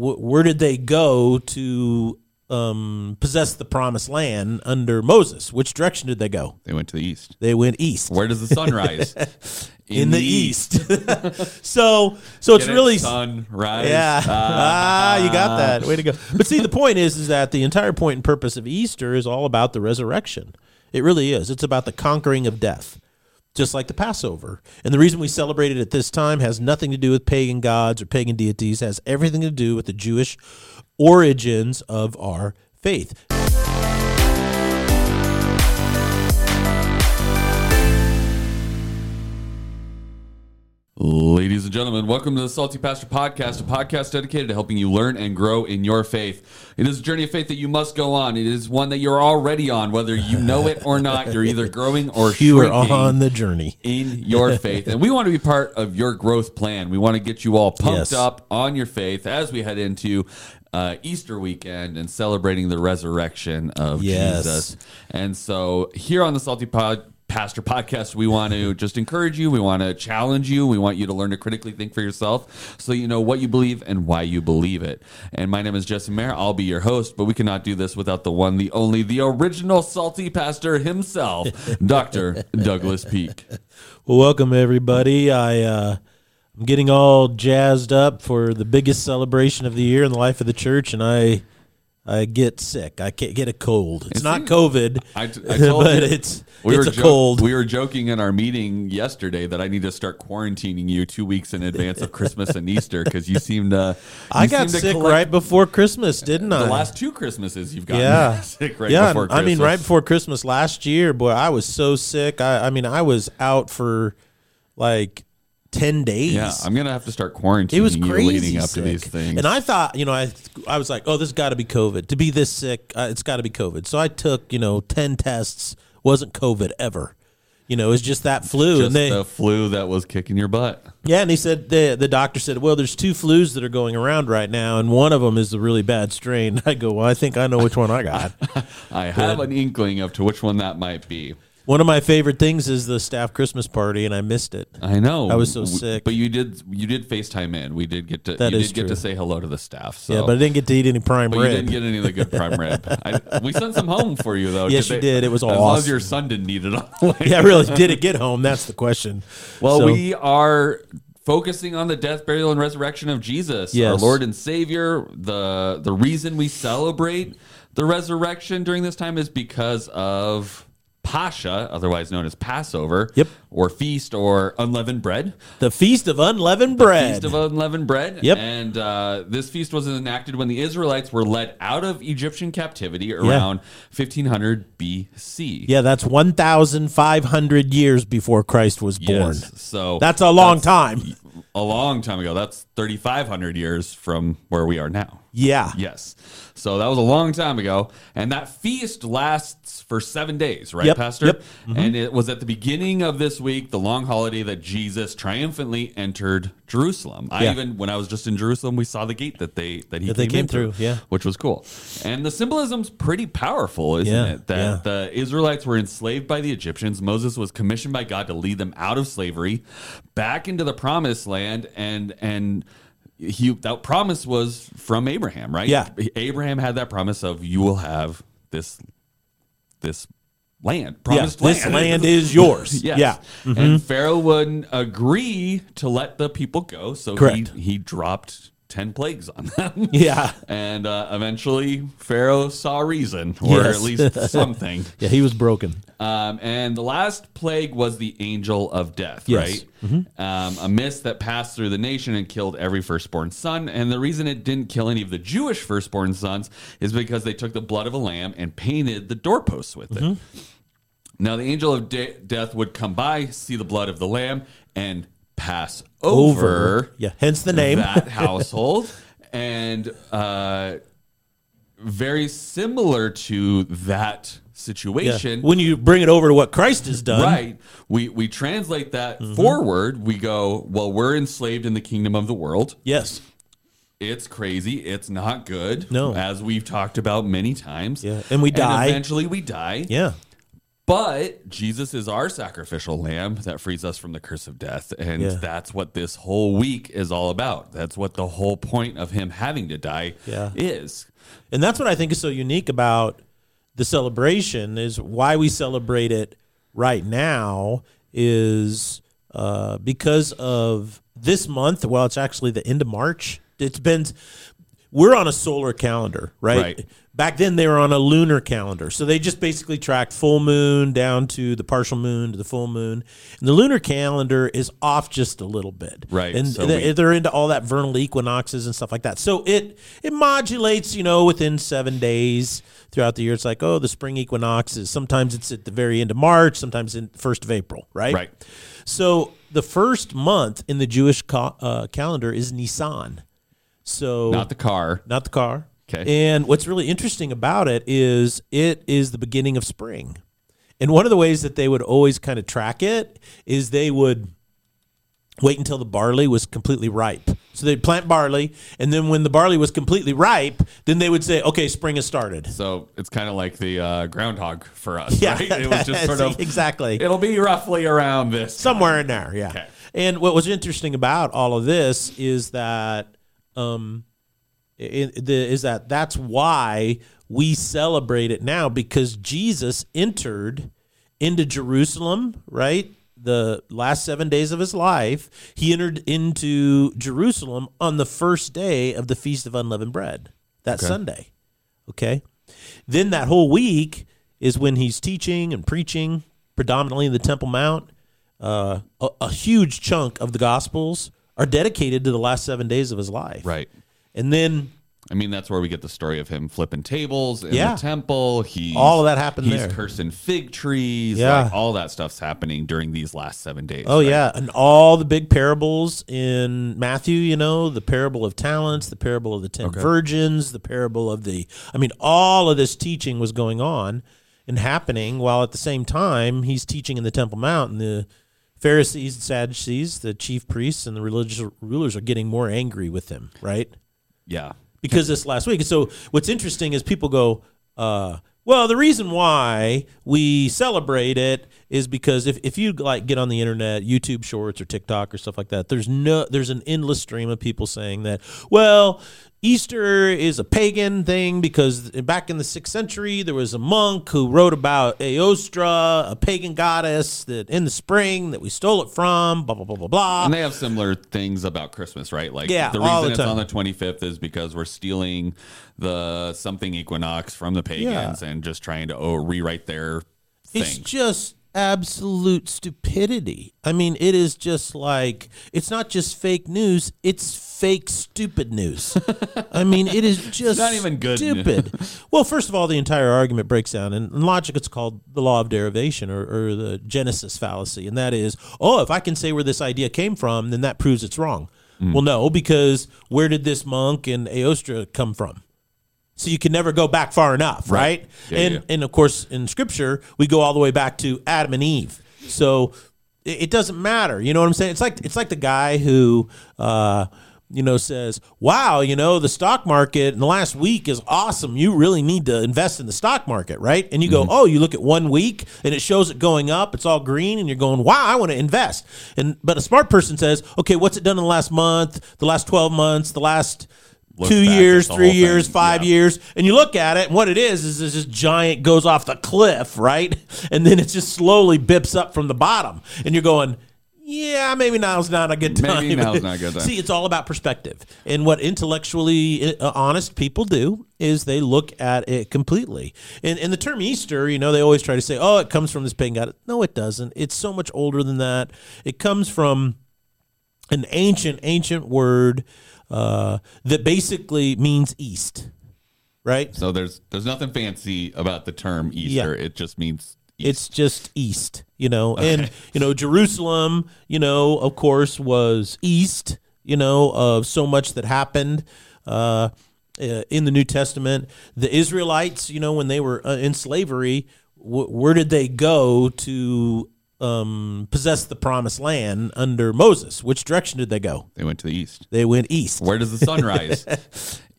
wh- where did they go to um, possess the promised land under Moses? Which direction did they go? They went to the east. They went east. Where does the sun rise? in, the, east. so so it's Get it? really sunrise. yeah. Ah, you got that. Way to go. But see, the point is, is that the entire point and purpose of Easter is all about the resurrection. It really is. It's about the conquering of death, just like the Passover. And the reason we celebrate it at this time has nothing to do with pagan gods or pagan deities. It has everything to do with the Jewish origins of our faith. Ladies and gentlemen, welcome to the Salty Pastor Podcast, a podcast dedicated to helping you learn and grow in your faith. It is a journey of faith that you must go on. It is one that you're already on, whether you know it or not. You're either growing or You are on the journey. in your faith. And we want to be part of your growth plan. We want to get you all pumped Yes. up on your faith as we head into uh, Easter weekend and celebrating the resurrection of Yes. Jesus. And so here on the Salty Pod. Pastor podcast, we want to just encourage you. We want to challenge you. We want you to learn to critically think for yourself so you know what you believe and why you believe it. And my name is Jesse Maher. I'll be your host, but we cannot do this without the one, the only, the original salty pastor himself, Dr. Douglas Peake. Well, welcome everybody. I uh, I'm getting all jazzed up for the biggest celebration of the year in the life of the church, and I I get sick. I can't get a cold. It's, It's not COVID, I, I told but you, it's we it's a jo- cold. We were joking in our meeting yesterday that I need to start quarantining you two weeks in advance of Christmas and Easter because you seem uh, to. I got sick collect- right before Christmas, didn't I? The last two Christmases you've gotten yeah, sick right yeah. before Christmas. I mean, right before Christmas last year, boy, I was so sick. I, I mean, I was out for like ten days. Yeah, I'm gonna have to start quarantining It was you crazy leading up sick. to these things. And I thought, you know, I I was like, oh, this got to be COVID. To be this sick, uh, it's got to be COVID. So I took, you know, ten tests. Wasn't COVID ever. You know, it was just that flu. just and they, the flu that was kicking your butt. yeah, and he said the the doctor said, well, there's two flus that are going around right now, and one of them is the really bad strain. I go, well, I think I know which one I got. I have an inkling of to which one that might be. One of my favorite things is the staff Christmas party, and I missed it. I know. I was so sick. but you did you did FaceTime in. We did get to That you is did get true. to say hello to the staff. So. Yeah, but I didn't get to eat any prime But you rib. didn't get any of the good prime rib. I, we sent some home for you though. Yes, you did. It was as long as awesome. your son didn't eat it on the way. yeah, really, did it get home? That's the question. Well, So- we are focusing on the death, burial, and resurrection of Jesus, our Yes. Lord and Savior. the The reason we celebrate the resurrection during this time is because of Pascha, otherwise known as Passover, Yep. or feast, or unleavened bread. the feast of unleavened bread. Feast of unleavened bread. Yep. And uh, this feast was enacted when the Israelites were led out of Egyptian captivity around 1500 BC. Yeah, that's 1,500 years before Christ was born. Yes. So That's a long time. A long time ago. That's 3,500 years from where we are now. Yeah. Yes. So that was a long time ago. And that feast lasts for seven days, right, Yep, Pastor? yep. Mm-hmm. And it was at the beginning of this week, the long holiday, that Jesus triumphantly entered Jerusalem. I Yeah. even, when I was just in Jerusalem, we saw the gate that they that he That they came, in through, yeah. which was cool. And the symbolism's pretty powerful, isn't Yeah, it? That yeah. the Israelites were enslaved by the Egyptians. Moses was commissioned by God to lead them out of slavery back into the promised land and and he that promise was from Abraham, right? Yeah. Abraham had that promise of you will have this this land, Yeah, promised land. this land is yours. Yes. Yeah. Mm-hmm. And Pharaoh wouldn't agree to let the people go, so Correct. he he dropped 10 plagues on them. Yeah. And uh, eventually, Pharaoh saw reason, or Yes. at least something. Yeah, he was broken. Um, and the last plague was the angel of death, Yes. right? Um, a mist that passed through the nation and killed every firstborn son. And the reason it didn't kill any of the Jewish firstborn sons is because they took the blood of a lamb and painted the doorposts with it. Now, the angel of de- death would come by, see the blood of the lamb, and pass over, Yeah, hence the name. that household. and uh, very similar to that Yeah. situation. When you bring it over to what Christ has done. Right. We we translate that Mm-hmm. forward. We go, well, we're enslaved in the kingdom of the world. Yes. It's crazy. It's not good. No. As we've talked about many times. Yeah. And we die. eventually we die. Yeah. But Jesus is our sacrificial lamb that frees us from the curse of death. And Yeah. that's what this whole week is all about. That's what the whole point of him having to die Yeah. is. And that's what I think is so unique about the celebration is why we celebrate it right now is uh, because of this month. Well, it's actually the end of March. It's been we're on a solar calendar, right? Right. Back then they were on a lunar calendar. So they just basically tracked full moon down to the partial moon to the full moon. And the lunar calendar is off just a little bit. Right. And So they, they're into all that vernal equinoxes and stuff like that. So it it modulates, you know, within 7 days throughout the year. It's like, oh, the spring equinox is sometimes it's at the very end of March, sometimes in first of April, right? Right. So the first month in the Jewish ca- uh, calendar is Nisan. So Not the car. not the car. Okay. And what's really interesting about it is it is the beginning of spring. And one of the ways that they would always kind of track it is they would wait until the barley was completely ripe. So they'd plant barley, and then when the barley was completely ripe, then they would say, "Okay, spring has started." So it's kind of like the uh, groundhog for us, Yeah, right? It was just sort of exactly It'll be roughly around this. somewhere in there yeah Okay. and what was interesting about all of this is that um is that that's why we celebrate it now because jesus entered into jerusalem right? The last seven days of his life he entered into jerusalem on the first day of the feast of unleavened bread that sunday okay? Then that whole week is when he's teaching and preaching predominantly in the temple mount uh, a, a huge chunk of the gospels are dedicated to the last seven days of his life Right. and then I mean, that's where we get the story of him flipping tables in Yeah. the temple. He All of that happened He's there. cursing fig trees. Yeah. like, all that stuff's happening during these last seven days. oh right? yeah and all the big parables in matthew you know the parable of talents the parable of the ten virgins the parable of the i mean all of this teaching was going on and happening while at the same time he's teaching in the temple mount and the pharisees and sadducees the chief priests and the religious rulers are getting more angry with him right yeah. because this last week. So what's interesting is people go, uh, well, the reason why we celebrate it is because if, if you like get on the internet, YouTube Shorts or TikTok or stuff like that, there's no there's an endless stream of people saying that, well, Easter is a pagan thing because back in the sixth century there was a monk who wrote about Aostra, a pagan goddess that in the spring that we stole it from, blah blah blah blah blah. And they have similar things about Christmas, right? Like Yeah, the reason the it's on the 25th is because we're stealing the something equinox from the pagans and just trying to oh, rewrite their It's just absolute stupidity. I mean, it is just like it's not just fake news; it's fake stupid news. I mean, it is just not even good stupid. well, first of all, the entire argument breaks down, and in logic, it's called the law of derivation or, or the Genesis fallacy, and that is, oh, if I can say where this idea came from, then that proves it's wrong. Hmm. Well, no, because where did this monk in Aostra come from? So you can never go back far enough, right? Yeah, and yeah. and of course in scripture we go all the way back to Adam and Eve. So it, it doesn't matter. You know what I'm saying? It's like it's like the guy who uh you know says, "Wow, you know, the stock market in the last week is awesome. You really need to invest in the stock market, right?" And you go, Mm-hmm. "Oh, you look at one week and it shows it going up. It's all green and you're going, "Wow, I want to invest." And but a smart person says, "Okay, what's it done in the last month, the last 12 months, the last two years, three years, thing. five Yeah. years, and you look at it, and what it is is this giant goes off the cliff, right? And then it just slowly bips up from the bottom, and you're going, yeah, maybe now's not a good time. Maybe now's not a good time. See, it's all about perspective, and what intellectually uh, honest people do is they look at it completely. And, and the term Easter, you know, they always try to say, oh, it comes from this pagan god. No, it doesn't. It's so much older than that. It comes from an ancient, ancient word uh, that basically means east, right? So there's there's nothing fancy about the term Easter. It just means east. It's just east, you know, and you know Jerusalem, you know, of course, was east, you know, of so much that happened uh, uh, in the New Testament. The Israelites, you know, when they were uh, in slavery, where did they go to um, possess the promised land under Moses, which direction did they go? They went to the east. They went east. Where does the sun rise?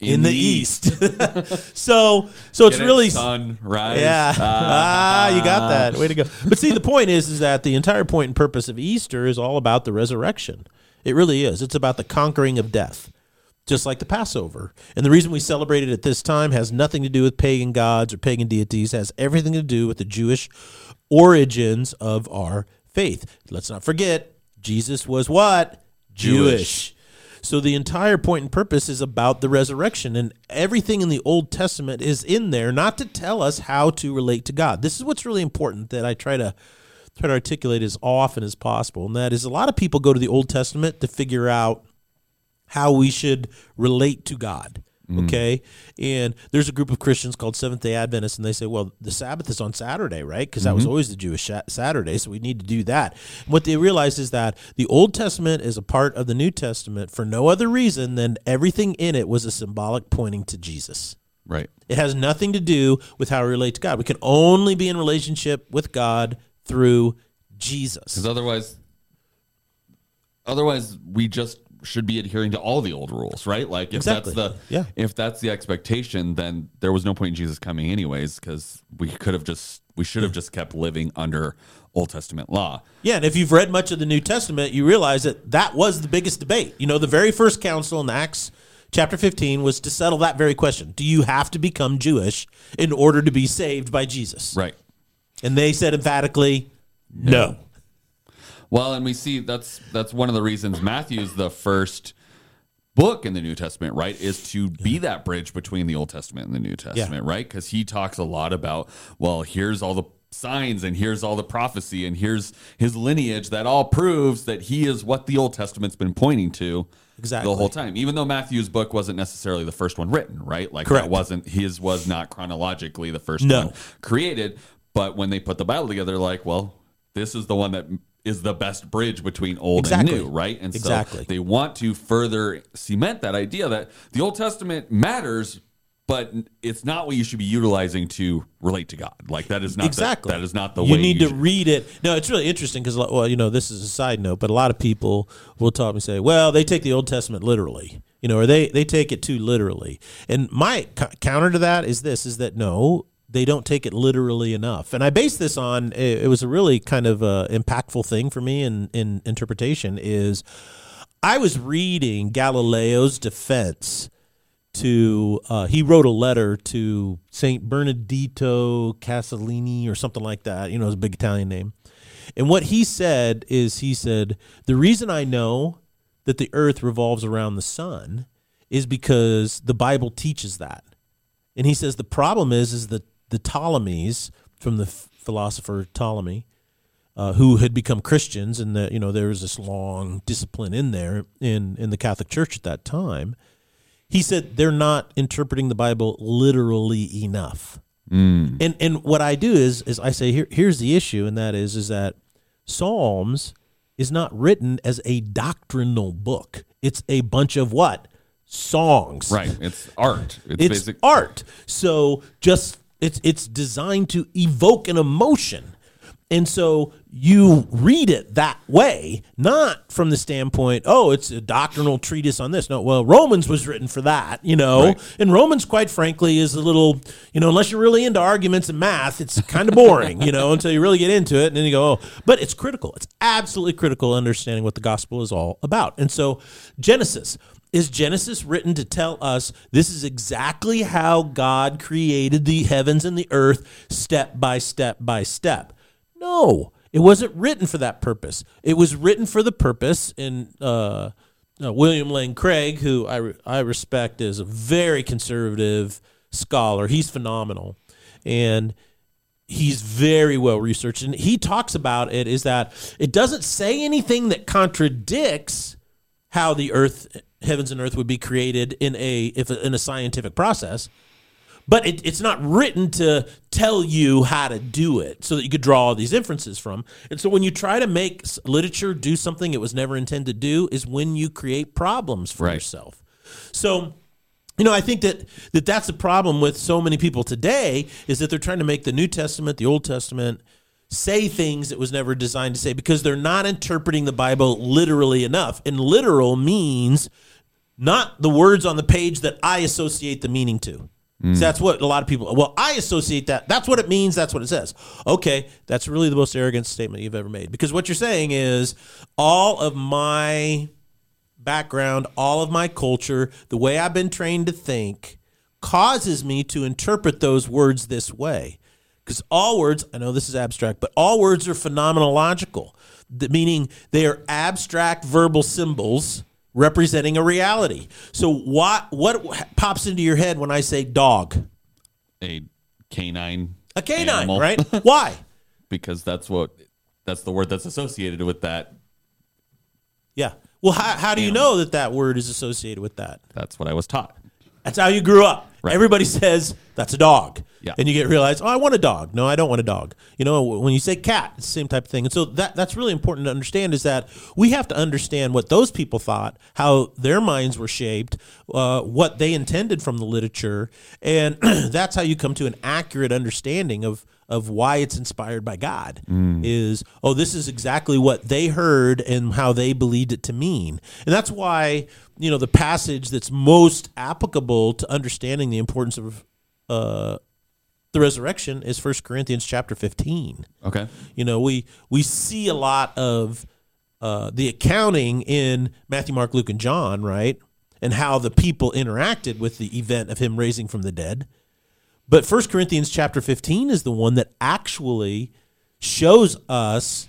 in, the, east. so so it's it? really sunrise. yeah. Ah. ah, you got that. Way to go. But see, the point is, is that the entire point and purpose of Easter is all about the resurrection. It really is. It's about the conquering of death, just like the Passover. And the reason we celebrate it at this time has nothing to do with pagan gods or pagan deities. It has everything to do with the Jewish origins of our faith. Let's not forget, Jesus was what? Jewish. So the entire point and purpose is about the resurrection, and everything in the Old Testament is in there, not to tell us how to relate to God. This is what's really important that I try to try to articulate as often as possible, and that is a lot of people go to the Old Testament to figure out how we should relate to God. Mm. Okay. And there's a group of Christians called Seventh day Adventists, and they say, well, the Sabbath is on Saturday, right? Because that was mm-hmm. always the Jewish Saturday. So we need to do that. And what they realize is that the Old Testament is a part of the New Testament for no other reason than everything in it was a symbolic pointing to Jesus. Right. It has nothing to do with how we relate to God. We can only be in relationship with God through Jesus. Because otherwise, otherwise we just should be adhering to all the old rules, right? Like if Exactly. that's the Yeah. if that's the expectation, then there was no point in Jesus coming anyways, because we could have just we should have just kept living under Old Testament law. Yeah, and if you've read much of the New Testament, you realize that that was the biggest debate. You know, the very first council in Acts chapter 15 was to settle that very question. Do you have to become Jewish in order to be saved by Jesus? Right. And they said emphatically, no. Well, and we see that's that's one of the reasons Matthew's the first book in the New Testament, right? Is to be that bridge between the Old Testament and the New Testament, right? Because he talks a lot about, well, here's all the signs and here's all the prophecy and here's his lineage that all proves that he is what the Old Testament's been pointing to Exactly. the whole time. Even though Matthew's book wasn't necessarily the first one written, right? Like Correct. that wasn't his was not chronologically the first No. one created. But when they put the Bible together, like, well, this is the one that is the best bridge between old Exactly. and new, right? And Exactly. so they want to further cement that idea that the Old Testament matters, but it's not what you should be utilizing to relate to God. Like that is not exactly. The, that is not the way. you way need you to read it. No, it's really interesting because, well, you know, this is a side note, but a lot of people will talk and say, well, they take the Old Testament literally, you know, or they they take it too literally. And my c- counter to that is this: is that no, they don't take it literally enough. And I base this on it, was a really kind of uh, impactful thing for me in in interpretation is I was reading Galileo's defense to uh, he wrote a letter to Saint Bernardito Casalini or something like that. You know, a big Italian name. And what he said is he said the reason I know that the earth revolves around the sun is because the Bible teaches that. And he says the problem is is that the Ptolemies from the philosopher Ptolemy uh, who had become Christians, and that you know there was this long discipline in there in in the Catholic Church at that time. He said they're not interpreting the Bible literally enough. And and what I do is is I say here here's the issue, and that is is that Psalms is not written as a doctrinal book. It's a bunch of what songs. right. It's art. It's, It's basic. art. So just it's it's designed to evoke an emotion. And so you read it that way, not from the standpoint, oh, it's a doctrinal treatise on this. No, well, Romans was written for that, you know. Right. And Romans, quite frankly, is a little, you know, unless you're really into arguments and math, it's kind of boring, you know, until you really get into it. And then you go, oh, but it's critical. It's absolutely critical understanding what the gospel is all about. And so Genesis, is Genesis written to tell us this is exactly how God created the heavens and the earth step by step by step? No, it wasn't written for that purpose. It was written for the purpose, and uh, uh, William Lane Craig, who I, re- I respect as a very conservative scholar, he's phenomenal. And he's very well researched and he talks about it is that it doesn't say anything that contradicts how the earth heavens and earth would be created in a if in a scientific process but it, it's not written to tell you how to do it so that you could draw all these inferences from and so when you try to make literature do something it was never intended to do is when you create problems for Right. yourself so you know, I think that, that that's the problem with so many people today is that they're trying to make the New Testament, the Old Testament, say things it was never designed to say because they're not interpreting the Bible literally enough. And literal means not the words on the page that I associate the meaning to. So mm. that's what a lot of people. Well, I associate that. That's what it means. That's what it says. Okay, that's really the most arrogant statement you've ever made because what you're saying is all of my background, all of my culture, the way I've been trained to think, causes me to interpret those words this way. Because all words, I know this is abstract, but all words are phenomenological, meaning they are abstract verbal symbols representing a reality. So what what pops into your head when I say dog? A canine. A canine, animal. right? Why? because that's what that's the word that's associated with that. Yeah. Well, how, how do you know that that word is associated with that? That's what I was taught. That's how you grew up. Right. Everybody says that's a dog. Yeah. And you get realized, oh, I want a dog. No, I don't want a dog. You know, when you say cat, it's the same type of thing. And so that that's really important to understand is that we have to understand what those people thought, how their minds were shaped, uh, what they intended from the literature, and that's how you come to an accurate understanding of of why it's inspired by God. Is oh, this is exactly what they heard and how they believed it to mean, and that's why you know the passage that's most applicable to understanding the importance of uh, the resurrection is First Corinthians chapter fifteen. Okay. You know, we we see a lot of uh, the accounting in Matthew, Mark, Luke, and John, right? And how the people interacted with the event of him raising from the dead. But First Corinthians chapter 15 is the one that actually shows us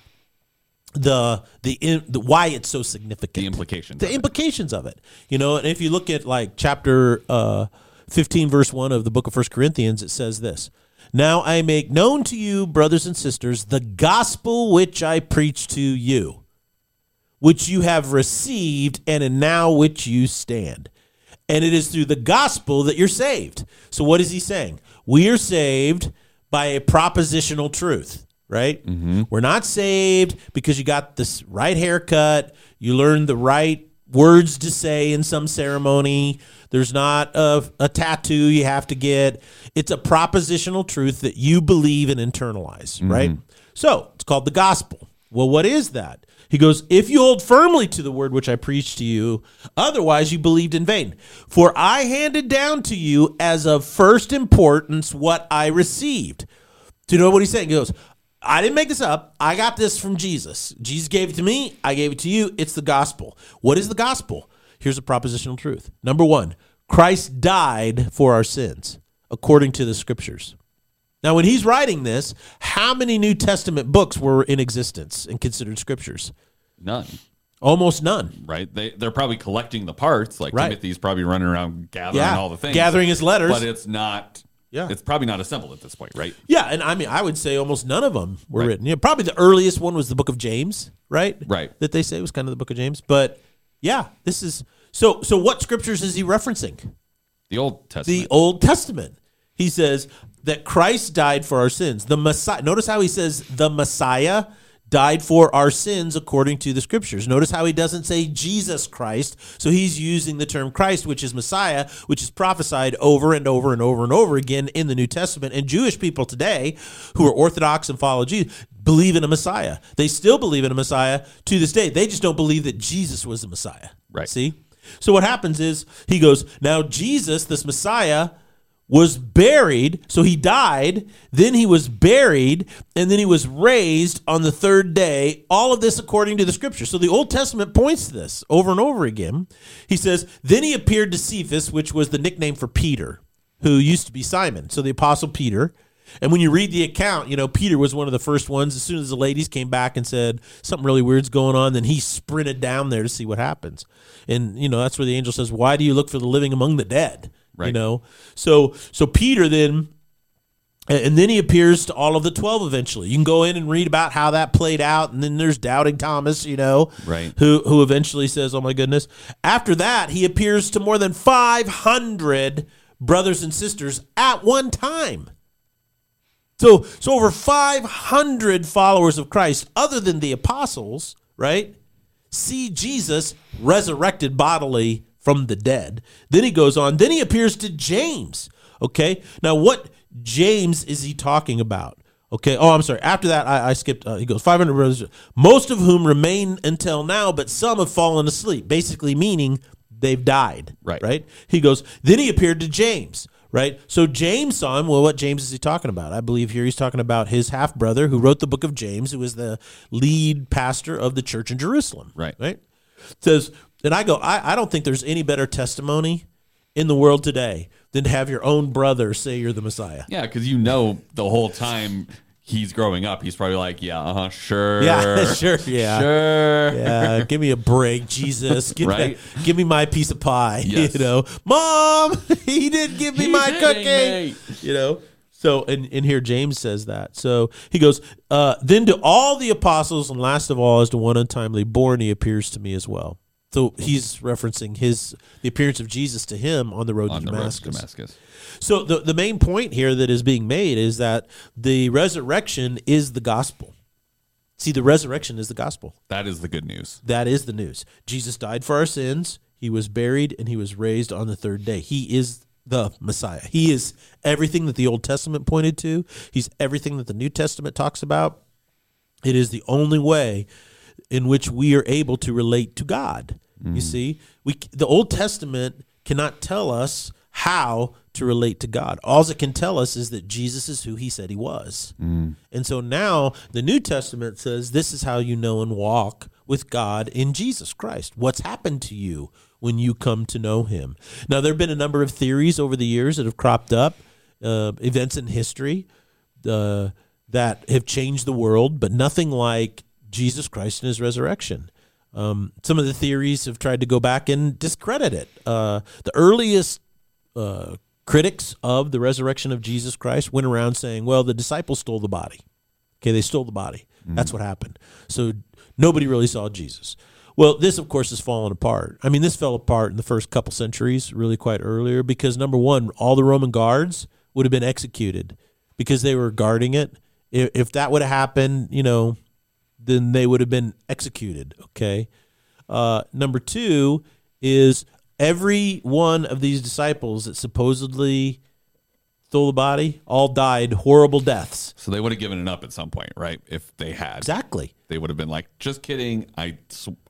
the the, in, the why it's so significant The implications. the implications of it. You know, and if you look at like chapter uh, 15, verse 1 of the book of First Corinthians, it says this Now I make known to you, brothers and sisters, the gospel which I preach to you, which you have received, and in now which you stand. And it is through the gospel that you're saved. So, what is he saying? We are saved by a propositional truth, right? Mm-hmm. We're not saved because you got this right haircut, you learned the right words to say in some ceremony. There's not a, a tattoo you have to get. It's a propositional truth that you believe and internalize, mm-hmm. right? So it's called the gospel. Well, what is that? He goes, If you hold firmly to the word which I preached to you, otherwise you believed in vain. For I handed down to you as of first importance what I received. Do you know what he's saying? He goes, I didn't make this up. I got this from Jesus. Jesus gave it to me. I gave it to you. It's the gospel. What is the gospel? Here's a propositional truth. Number one, Christ died for our sins according to the scriptures. Now, when he's writing this, how many New Testament books were in existence and considered scriptures? None. Almost none. Right. They they're probably collecting the parts. Like Right. Timothy's probably running around gathering Yeah. all the things. Gathering his letters. But it's not. Yeah. It's probably not assembled at this point, right? Yeah, and I mean, I would say almost none of them were Right. written. Yeah, probably the earliest one was the Book of James, right? Right. That they say was kind of the Book of James, but yeah, this is so. So, what scriptures is he referencing? The Old Testament. The Old Testament. He says that Christ died for our sins. The Messiah. Notice how he says the Messiah died for our sins according to the scriptures. Notice how he doesn't say Jesus Christ. So he's using the term Christ, which is Messiah, which is prophesied over and over and over and over again in the New Testament. And Jewish people today who are Orthodox and follow Jesus believe in a Messiah. They still believe in a Messiah to this day. They just don't believe that Jesus was the Messiah. Right. See? So what happens is he goes, Now Jesus, this Messiah, was buried. So he died, then he was buried, and then he was raised on the third day. All of this according to the scripture. So the Old Testament points to this over and over again. He says, Then he appeared to Cephas, which was the nickname for Peter, who used to be Simon. So the apostle Peter. And when you read the account, you know, Peter was one of the first ones. As soon as the ladies came back and said something really weird's going on, then he sprinted down there to see what happens. And, you know, that's where the angel says, Why do you look for the living among the dead? You know? So so Peter then and then he appears to all of the 12 eventually. You can go in and read about how that played out. And then there's Doubting Thomas, you know, Right. who, who eventually says, Oh my goodness. After that, he appears to more than 500 brothers and sisters at one time. So, so over 500 followers of Christ, other than the apostles, right, see Jesus resurrected bodily from the dead. Then he goes on. Then he appears to James. Okay. Now, what James is he talking about? Okay. Oh, I'm sorry. After that, I, I skipped. Uh, he goes 500 brothers, most of whom remain until now, but some have fallen asleep. Basically, meaning they've died. Right. Right. He goes. Then he appeared to James. Right. So James saw him. Well, what James is he talking about? I believe here he's talking about his half brother who wrote the book of James, who was the lead pastor of the church in Jerusalem. Right. Right. Says, and I go. I, I don't think there's any better testimony in the world today than to have your own brother say you're the Messiah. Yeah, because you know the whole time he's growing up, he's probably like, yeah, uh-huh, sure, Yeah, sure, yeah. sure. Yeah, give me a break, Jesus. Give, Right? me, give me my piece of pie. Yes. You know, Mom, he didn't give me He's my cookie. me. You know, so and, and here James says that. So he goes, uh, then to all the apostles, and last of all, as to one untimely born, he appears to me as well. So he's referencing his the appearance of Jesus to him on the road On to the road Damascus. to Damascus. So the the main point here that is being made is that the resurrection is the gospel. See, the resurrection is the gospel. That is the good news. That is the news. Jesus died for our sins. He was buried and he was raised on the third day. He is the Messiah. He is everything that the Old Testament pointed to. He's everything that the New Testament talks about. It is the only way in which we are able to relate to God. You see, we the Old Testament cannot tell us how to relate to God. All it can tell us is that Jesus is who he said he was. And so now the New Testament says this is how you know and walk with God in Jesus Christ. What's happened to you when you come to know him? Now, there have been a number of theories over the years that have cropped up, uh, events in history uh, that have changed the world, but nothing like Jesus Christ and his resurrection. Um, some of the theories have tried to go back and discredit it. Uh, the earliest uh, critics of the resurrection of Jesus Christ went around saying, well, the disciples stole the body. Okay, they stole the body. That's what happened. So nobody really saw Jesus. Well, this, of course, has fallen apart. I mean, this fell apart in the first couple centuries, really quite earlier, because number one, all the Roman guards would have been executed because they were guarding it. If that would have happened, you know, then they would have been executed. Okay. Uh, number two is every one of these disciples that supposedly stole the body all died horrible deaths. So they would have given it up at some point, right? If they had, Exactly. They would have been like, "Just kidding. I,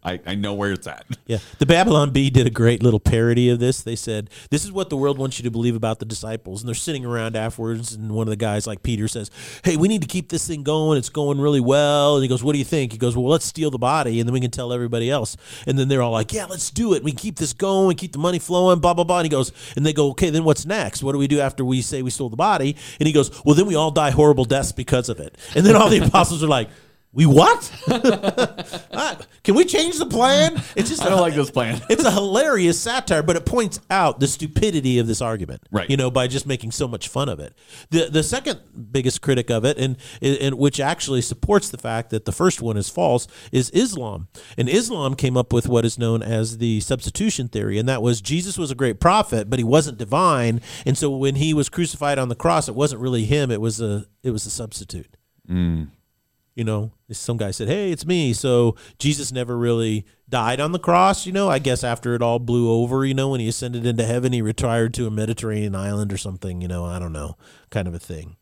I, I know where it's at." Yeah, the Babylon Bee did a great little parody of this. They said, "This is what the world wants you to believe about the disciples." And they're sitting around afterwards, and one of the guys, like Peter, says, "Hey, we need to keep this thing going. It's going really well." And he goes, "What do you think?" He goes, "Well, let's steal the body, and then we can tell everybody else." And then they're all like, "Yeah, let's do it. We can keep this going, keep the money flowing." Blah blah blah. And he goes, and they go, "Okay, then what's next? What do we do after we say we stole the body?" And he goes, "Well, then we all die horrible deaths because of it." And then all the apostles are like. We what? Ah, Can we change the plan? It's just I don't like this plan. it's a hilarious satire, but it points out the stupidity of this argument. Right. You know, by just making so much fun of it. The the second biggest critic of it, and and which actually supports the fact that the first one is false, is Islam. And Islam came up with what is known as the substitution theory, and that was Jesus was a great prophet, but he wasn't divine, and so when he was crucified on the cross, it wasn't really him; it was a it was a substitute you know some guy said hey it's me so jesus never really died on the cross you know? I guess after it all blew over you know when he ascended into heaven he retired to a mediterranean island or something you know? I don't know kind of a thing.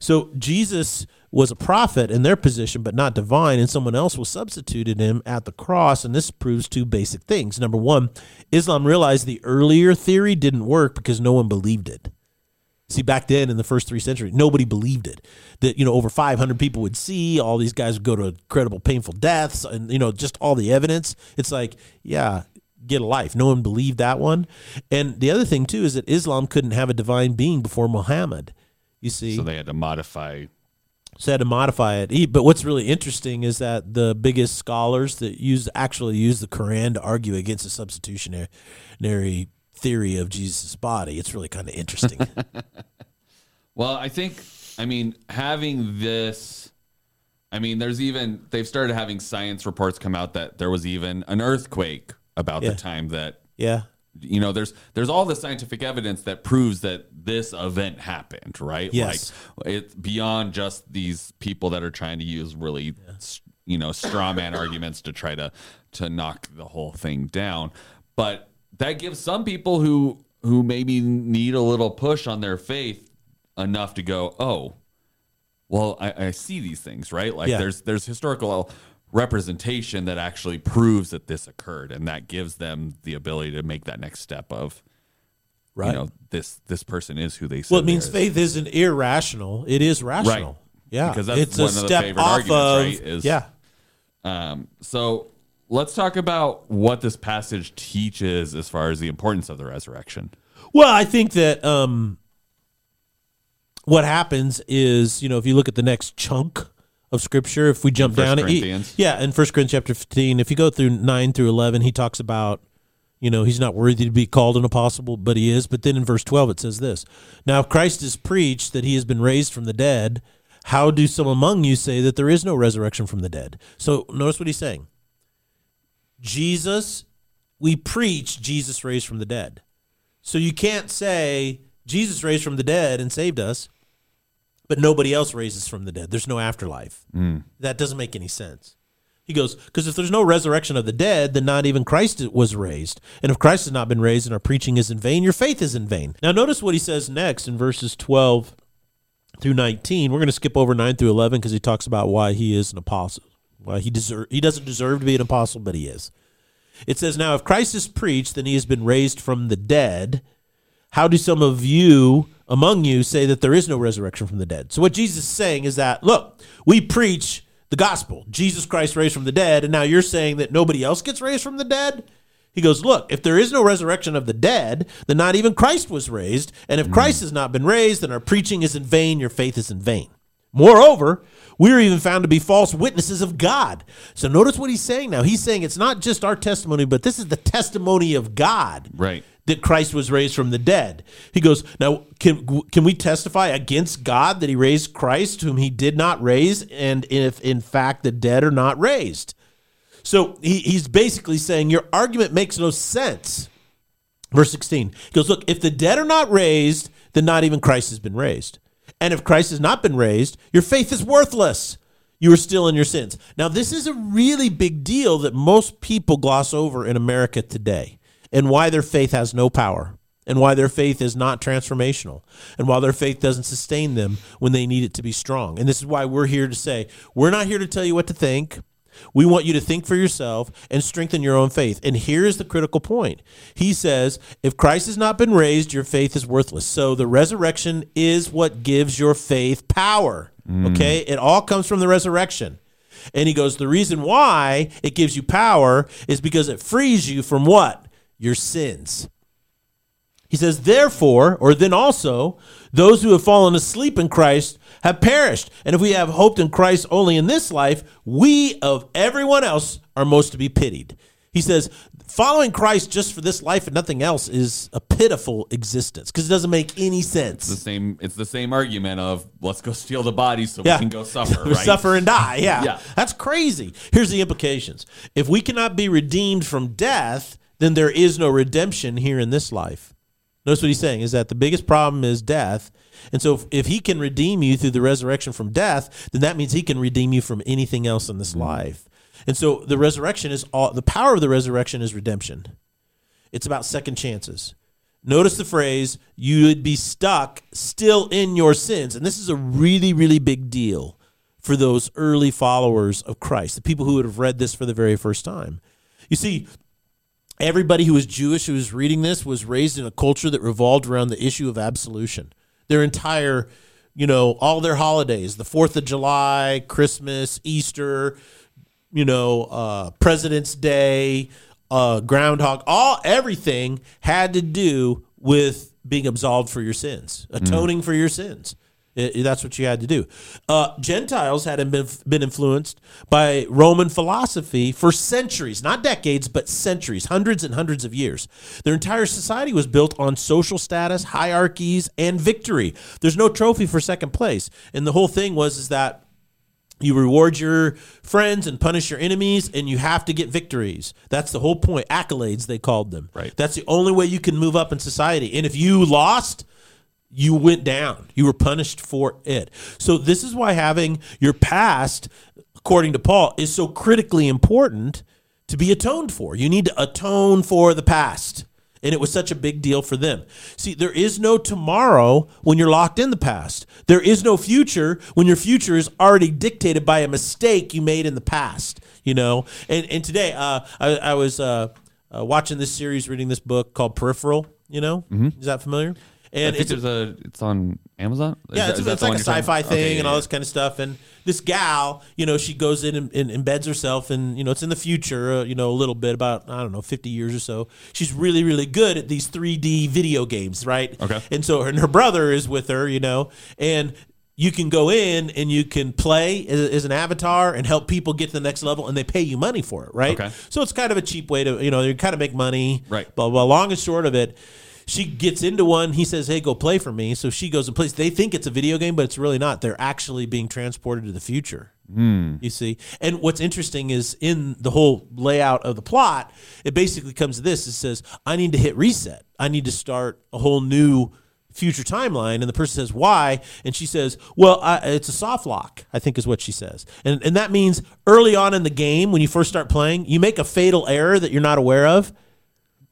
So jesus was a prophet in their position but not divine and someone else was substituted him at the cross and this proves two basic things. Number one islam realized the earlier theory didn't work because no one believed it See, back then in the first three centuries, nobody believed it. That you know, over 500 people would see all these guys would go to incredible, painful deaths, and you know, just all the evidence. It's like, yeah, get a life. No one believed that one. And the other thing too is that Islam couldn't have a divine being before Muhammad. You see, So they had to modify. so they had to modify it. But what's really interesting is that the biggest scholars that use actually use the Quran to argue against the substitutionary theory of Jesus' body. It's really kind of interesting. Well, I think, I mean, having this, I mean, there's even, they've started having science reports come out that there was even an earthquake about Yeah. the time that, yeah. you know, there's, there's all the scientific evidence that proves that this event happened, right? Yes. Like it's beyond just these people that are trying to use really, s you know, straw man arguments to try to, to knock the whole thing down. But that gives some people who, who maybe need a little push on their faith enough to go, oh, well, I, I see these things, right? Like Yeah. there's there's historical representation that actually proves that this occurred, and that gives them the ability to make that next step of, Right. you know, this this person is who they say. well, it means are. faith isn't irrational; it is rational. Yeah, Because that's it's one a of the step favorite off arguments, of right, is- yeah. Um, so let's talk about what this passage teaches as far as the importance of the resurrection. Well, I think that um, what happens is, you know, if you look at the next chunk of scripture, if we jump down, it, yeah, in First Corinthians chapter fifteen, if you go through nine through eleven, he talks about, you know, he's not worthy to be called an apostle, but he is. But then in verse twelve, it says this: Now, if Christ is preached that he has been raised from the dead, how do some among you say that there is no resurrection from the dead? So notice what he's saying. Jesus, we preach Jesus raised from the dead. So you can't say Jesus raised from the dead and saved us, but nobody else raises from the dead. There's no afterlife. Mm. That doesn't make any sense. He goes, because if there's no resurrection of the dead, then not even Christ was raised. And if Christ has not been raised and our preaching is in vain, your faith is in vain. Now, notice what he says next in verses 12 through 19. We're going to skip over 9 through 11 because he talks about why he is an apostle. Why he deserve he doesn't deserve to be an apostle, but he is. It says, Now, if Christ is preached, then he has been raised from the dead. How do some of you among you say that there is no resurrection from the dead? So, what Jesus is saying is that, look, we preach the gospel, Jesus Christ raised from the dead, and now you're saying that nobody else gets raised from the dead? He goes, Look, if there is no resurrection of the dead, then not even Christ was raised. And if mm. Christ has not been raised, then our preaching is in vain, your faith is in vain. Moreover, we are even found to be false witnesses of God. So notice what he's saying now. He's saying it's not just our testimony, but this is the testimony of God Right. that Christ was raised from the dead. He goes, Now, can, can we testify against God that he raised Christ, whom he did not raise, and if in fact the dead are not raised? So he, he's basically saying your argument makes no sense. Verse 16 he goes, Look, if the dead are not raised, then not even Christ has been raised. And if Christ has not been raised, your faith is worthless. You are still in your sins. Now, this is a really big deal that most people gloss over in America today, and why their faith has no power, and why their faith is not transformational, and why their faith doesn't sustain them when they need it to be strong. And this is why we're here to say we're not here to tell you what to think. We want you to think for yourself and strengthen your own faith. And here's the critical point. He says, if Christ has not been raised, your faith is worthless. So the resurrection is what gives your faith power. Mm. Okay? It all comes from the resurrection. And he goes, the reason why it gives you power is because it frees you from what? Your sins. He says, therefore, or then also, those who have fallen asleep in Christ have perished. And if we have hoped in Christ only in this life, we of everyone else are most to be pitied. He says, following Christ just for this life and nothing else is a pitiful existence because it doesn't make any the sense. same it's the same argument of let's go steal the bodies so Yeah. we can go suffer right Suffer and die. Yeah. Yeah. That's crazy. Here's the implications. If we cannot be redeemed from death, then there is no redemption here in this life. Notice what he's saying is that the biggest problem is death. And so if, if he can redeem you through the resurrection from death, then that means he can redeem you from anything else in this mm-hmm. life. And so the resurrection is all the power of the resurrection is redemption. It's about second chances. Notice the phrase, you would be stuck still in your sins. And this is a really, really big deal for those early followers of Christ, the people who would have read this for the very first time. You see, everybody who was Jewish who was reading this was raised in a culture that revolved around the issue of absolution. Their entire, you know, all their holidays, the 4th of July, Christmas, Easter, you know, uh, President's Day, uh, Groundhog, all everything had to do with being absolved for your sins, atoning for your sins. I- I- that's what you had to do. Uh, Gentiles had been, been influenced by Roman philosophy for centuries, not decades, but centuries, hundreds and hundreds of years. Their entire society was built on social status, hierarchies, and victory. There's no trophy for second place, and the whole thing was is that you reward your friends and punish your enemies, and you have to get victories. That's the whole point. Accolades, they called them. Right. That's the only way you can move up in society. And if you lost, you went down. You were punished for it. So this is why having your past, according to Paul, is so critically important to be atoned for. You need to atone for the past. And it was such a big deal for them. See, there is no tomorrow when you're locked in the past. There is no future when your future is already dictated by a mistake you made in the past. You know, and and today uh, I, I was uh, uh, watching this series, reading this book called Peripheral. You know, is that familiar? And think it's a. It's on Amazon. Is yeah, that- it's, it's like a sci-fi thing Okay, and all yeah. this kind of stuff. And this gal, you know, she goes in and, and embeds herself, and you know, it's in the future, uh, you know, a little bit about I don't know, fifty years or so. She's really, really good at these three D video games, right? Okay. And so, and her brother is with her, you know, and you can go in and you can play as, as an avatar and help people get to the next level, and they pay you money for it, right? Okay. So it's kind of a cheap way to, you know, you kind of make money, Right. but, blah. Long and short of it, she gets into one. He says, "Hey, go play for me." So she goes and plays. They think it's a video game, but it's really not. They're actually being transported to the future. Hmm. You see, and what's interesting is in the whole layout of the plot, it basically comes to this: it says, "I need to hit reset. I need to start a whole new." future timeline and the person says why and she says well I, it's a soft lock i think is what she says and, and that means early on in the game when you first start playing you make a fatal error that you're not aware of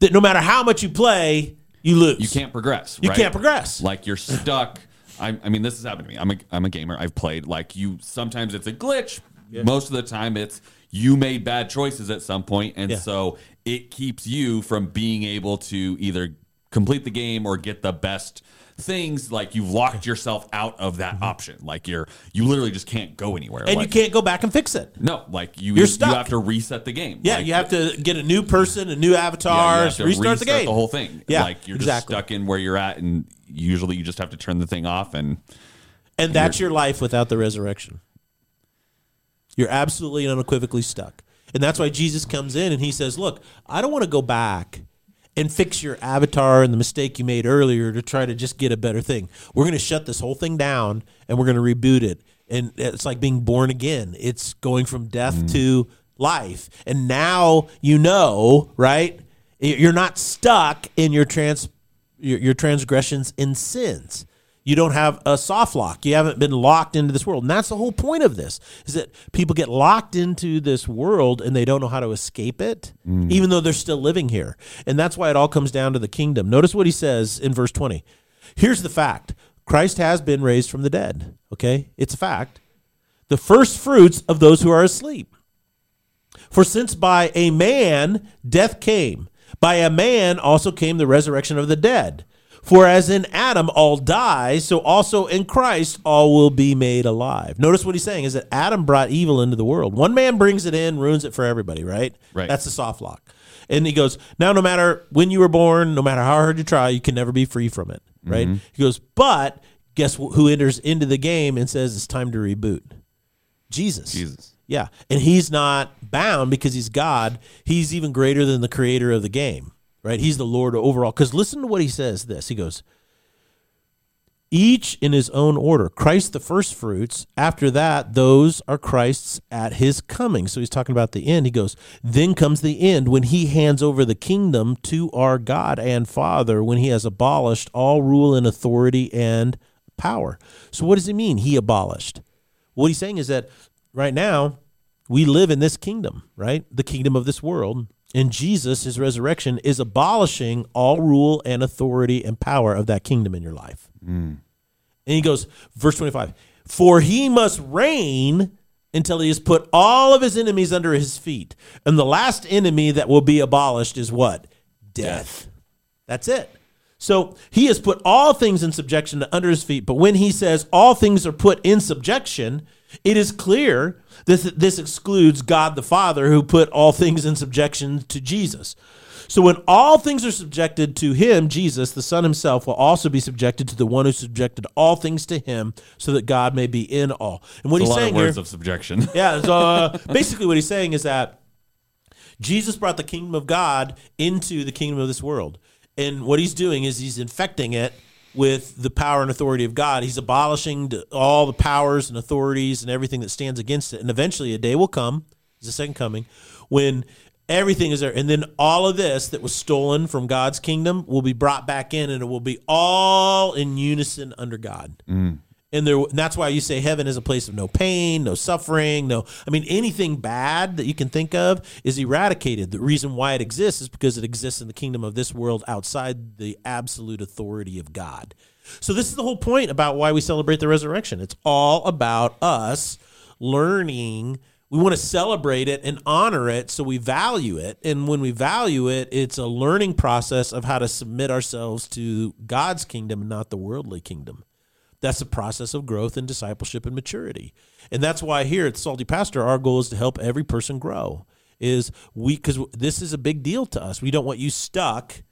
that no matter how much you play you lose You can't progress. You right? can't progress. Like you're stuck. I, I mean, this has happened to me. I'm a, I'm a gamer. I've played. Like you, sometimes it's a glitch. Most of the time, it's you made bad choices at some point, and Yeah. so it keeps you from being able to either complete the game or get the best things. Like you've locked yourself out of that option. Like you're you literally just can't go anywhere. Mm-hmm. and like, you can't go back and fix it No, like you You're you have to reset the game. yeah Like, you have to get a new person a new yeah, avatar have to restart the game the whole thing. Yeah, like you're exactly. just stuck in where you're at, and usually you just have to turn the thing off and. and that's your life without the resurrection you're absolutely and unequivocally stuck and that's why jesus comes in and he says look i don't want to go back and fix your avatar and the mistake you made earlier to try to just get a better thing. We're going to shut this whole thing down and we're going to reboot it. And it's like being born again. It's going from death mm. to life. And now you know right? You're not stuck in your trans your, your transgressions and sins you don't have a soft lock. You haven't been locked into this world. And that's the whole point of this is that people get locked into this world and they don't know how to escape it, mm. even though they're still living here. And that's why it all comes down to the kingdom. Notice what he says in verse 20. Here's the fact Christ has been raised from the dead. Okay? It's a fact. The first fruits of those who are asleep. For since by a man death came, by a man also came the resurrection of the dead. For as in Adam all die, so also in Christ all will be made alive. Notice what he's saying is that Adam brought evil into the world. One man brings it in, ruins it for everybody, right? Right. That's the soft lock. And he goes, now no matter when you were born, no matter how hard you try, you can never be free from it, mm-hmm. right? He goes, but guess who enters into the game and says it's time to reboot? Jesus. Jesus. Yeah. And he's not bound because he's God. He's even greater than the creator of the game, right? He's the Lord overall. Because listen to what he says this. He goes, each in his own order. Christ the first fruits. After that, those are Christ's at his coming. So he's talking about the end. He goes, then comes the end when he hands over the kingdom to our God and Father when he has abolished all rule and authority and power. So what does he mean? He abolished. What he's saying is that right now we live in this kingdom, right? The kingdom of this world. And Jesus, his resurrection, is abolishing all rule and authority and power of that kingdom in your life. And he goes, verse 25, for he must reign until he has put all of his enemies under his feet. And the last enemy that will be abolished is what? Death. That's it. So he has put all things in subjection to under his feet. But when he says all things are put in subjection, it is clear that this excludes God the Father, who put all things in subjection to Jesus. So when all things are subjected to him, Jesus, the Son himself, will also be subjected to the one who subjected all things to him, so that God may be in all. And what a he's lot saying of words here, of subjection. yeah. So uh, basically, what he's saying is that Jesus brought the kingdom of God into the kingdom of this world, and what he's doing is he's infecting it with the power and authority of God. He's abolishing all the powers and authorities and everything that stands against it. And eventually, a day will come. The second coming when everything is there, and then all of this that was stolen from God's kingdom will be brought back in, and it will be all in unison under God. And And there, and that's why you say heaven is a place of no pain, no suffering, no. I mean, anything bad that you can think of is eradicated. The reason why it exists is because it exists in the kingdom of this world outside the absolute authority of God. So this is the whole point about why we celebrate the resurrection. It's all about us learning. We want to celebrate it and honor it, so we value it. And when we value it, it's a learning process of how to submit ourselves to God's kingdom, not the worldly kingdom. That's a process of growth and discipleship and maturity. And that's why here at Salty Pastor, our goal is to help every person grow. Is we because this is a big deal to us. We don't want you stuck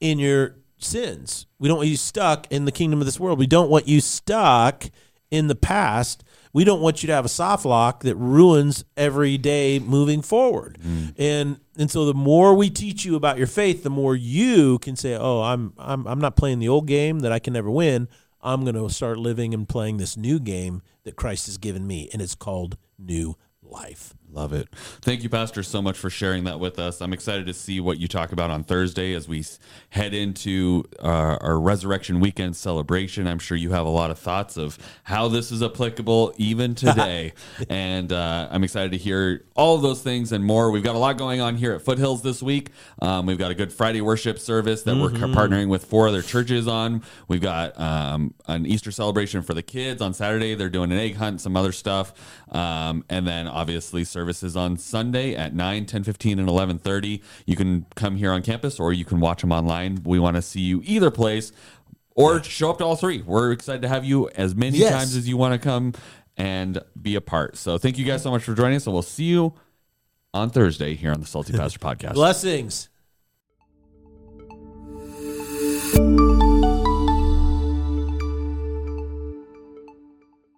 in your sins. We don't want you stuck in the kingdom of this world. We don't want you stuck in the past. We don't want you to have a soft lock that ruins every day moving forward. Mm. And and so the more we teach you about your faith, the more you can say, "Oh, I'm I'm I'm not playing the old game that I can never win. I'm going to start living and playing this new game that Christ has given me, and it's called new life." Love it. Thank you, Pastor, so much for sharing that with us. I'm excited to see what you talk about on Thursday as we head into uh, our Resurrection Weekend celebration. I'm sure you have a lot of thoughts of how this is applicable even today. and uh, I'm excited to hear all of those things and more. We've got a lot going on here at Foothills this week. Um, we've got a good Friday worship service that we're partnering with four other churches on. We've got um, an Easter celebration for the kids on Saturday. They're doing an egg hunt, some other stuff. Um, and then obviously services on Sunday at 9, 10, 15, and 11.30. You can come here on campus or you can watch them online. We want to see you either place or show up to all three. We're excited to have you as many Yes. times as you want to come and be a part. So thank you guys so much for joining us, and we'll see you on Thursday here on the Salty Pastor Podcast. Blessings.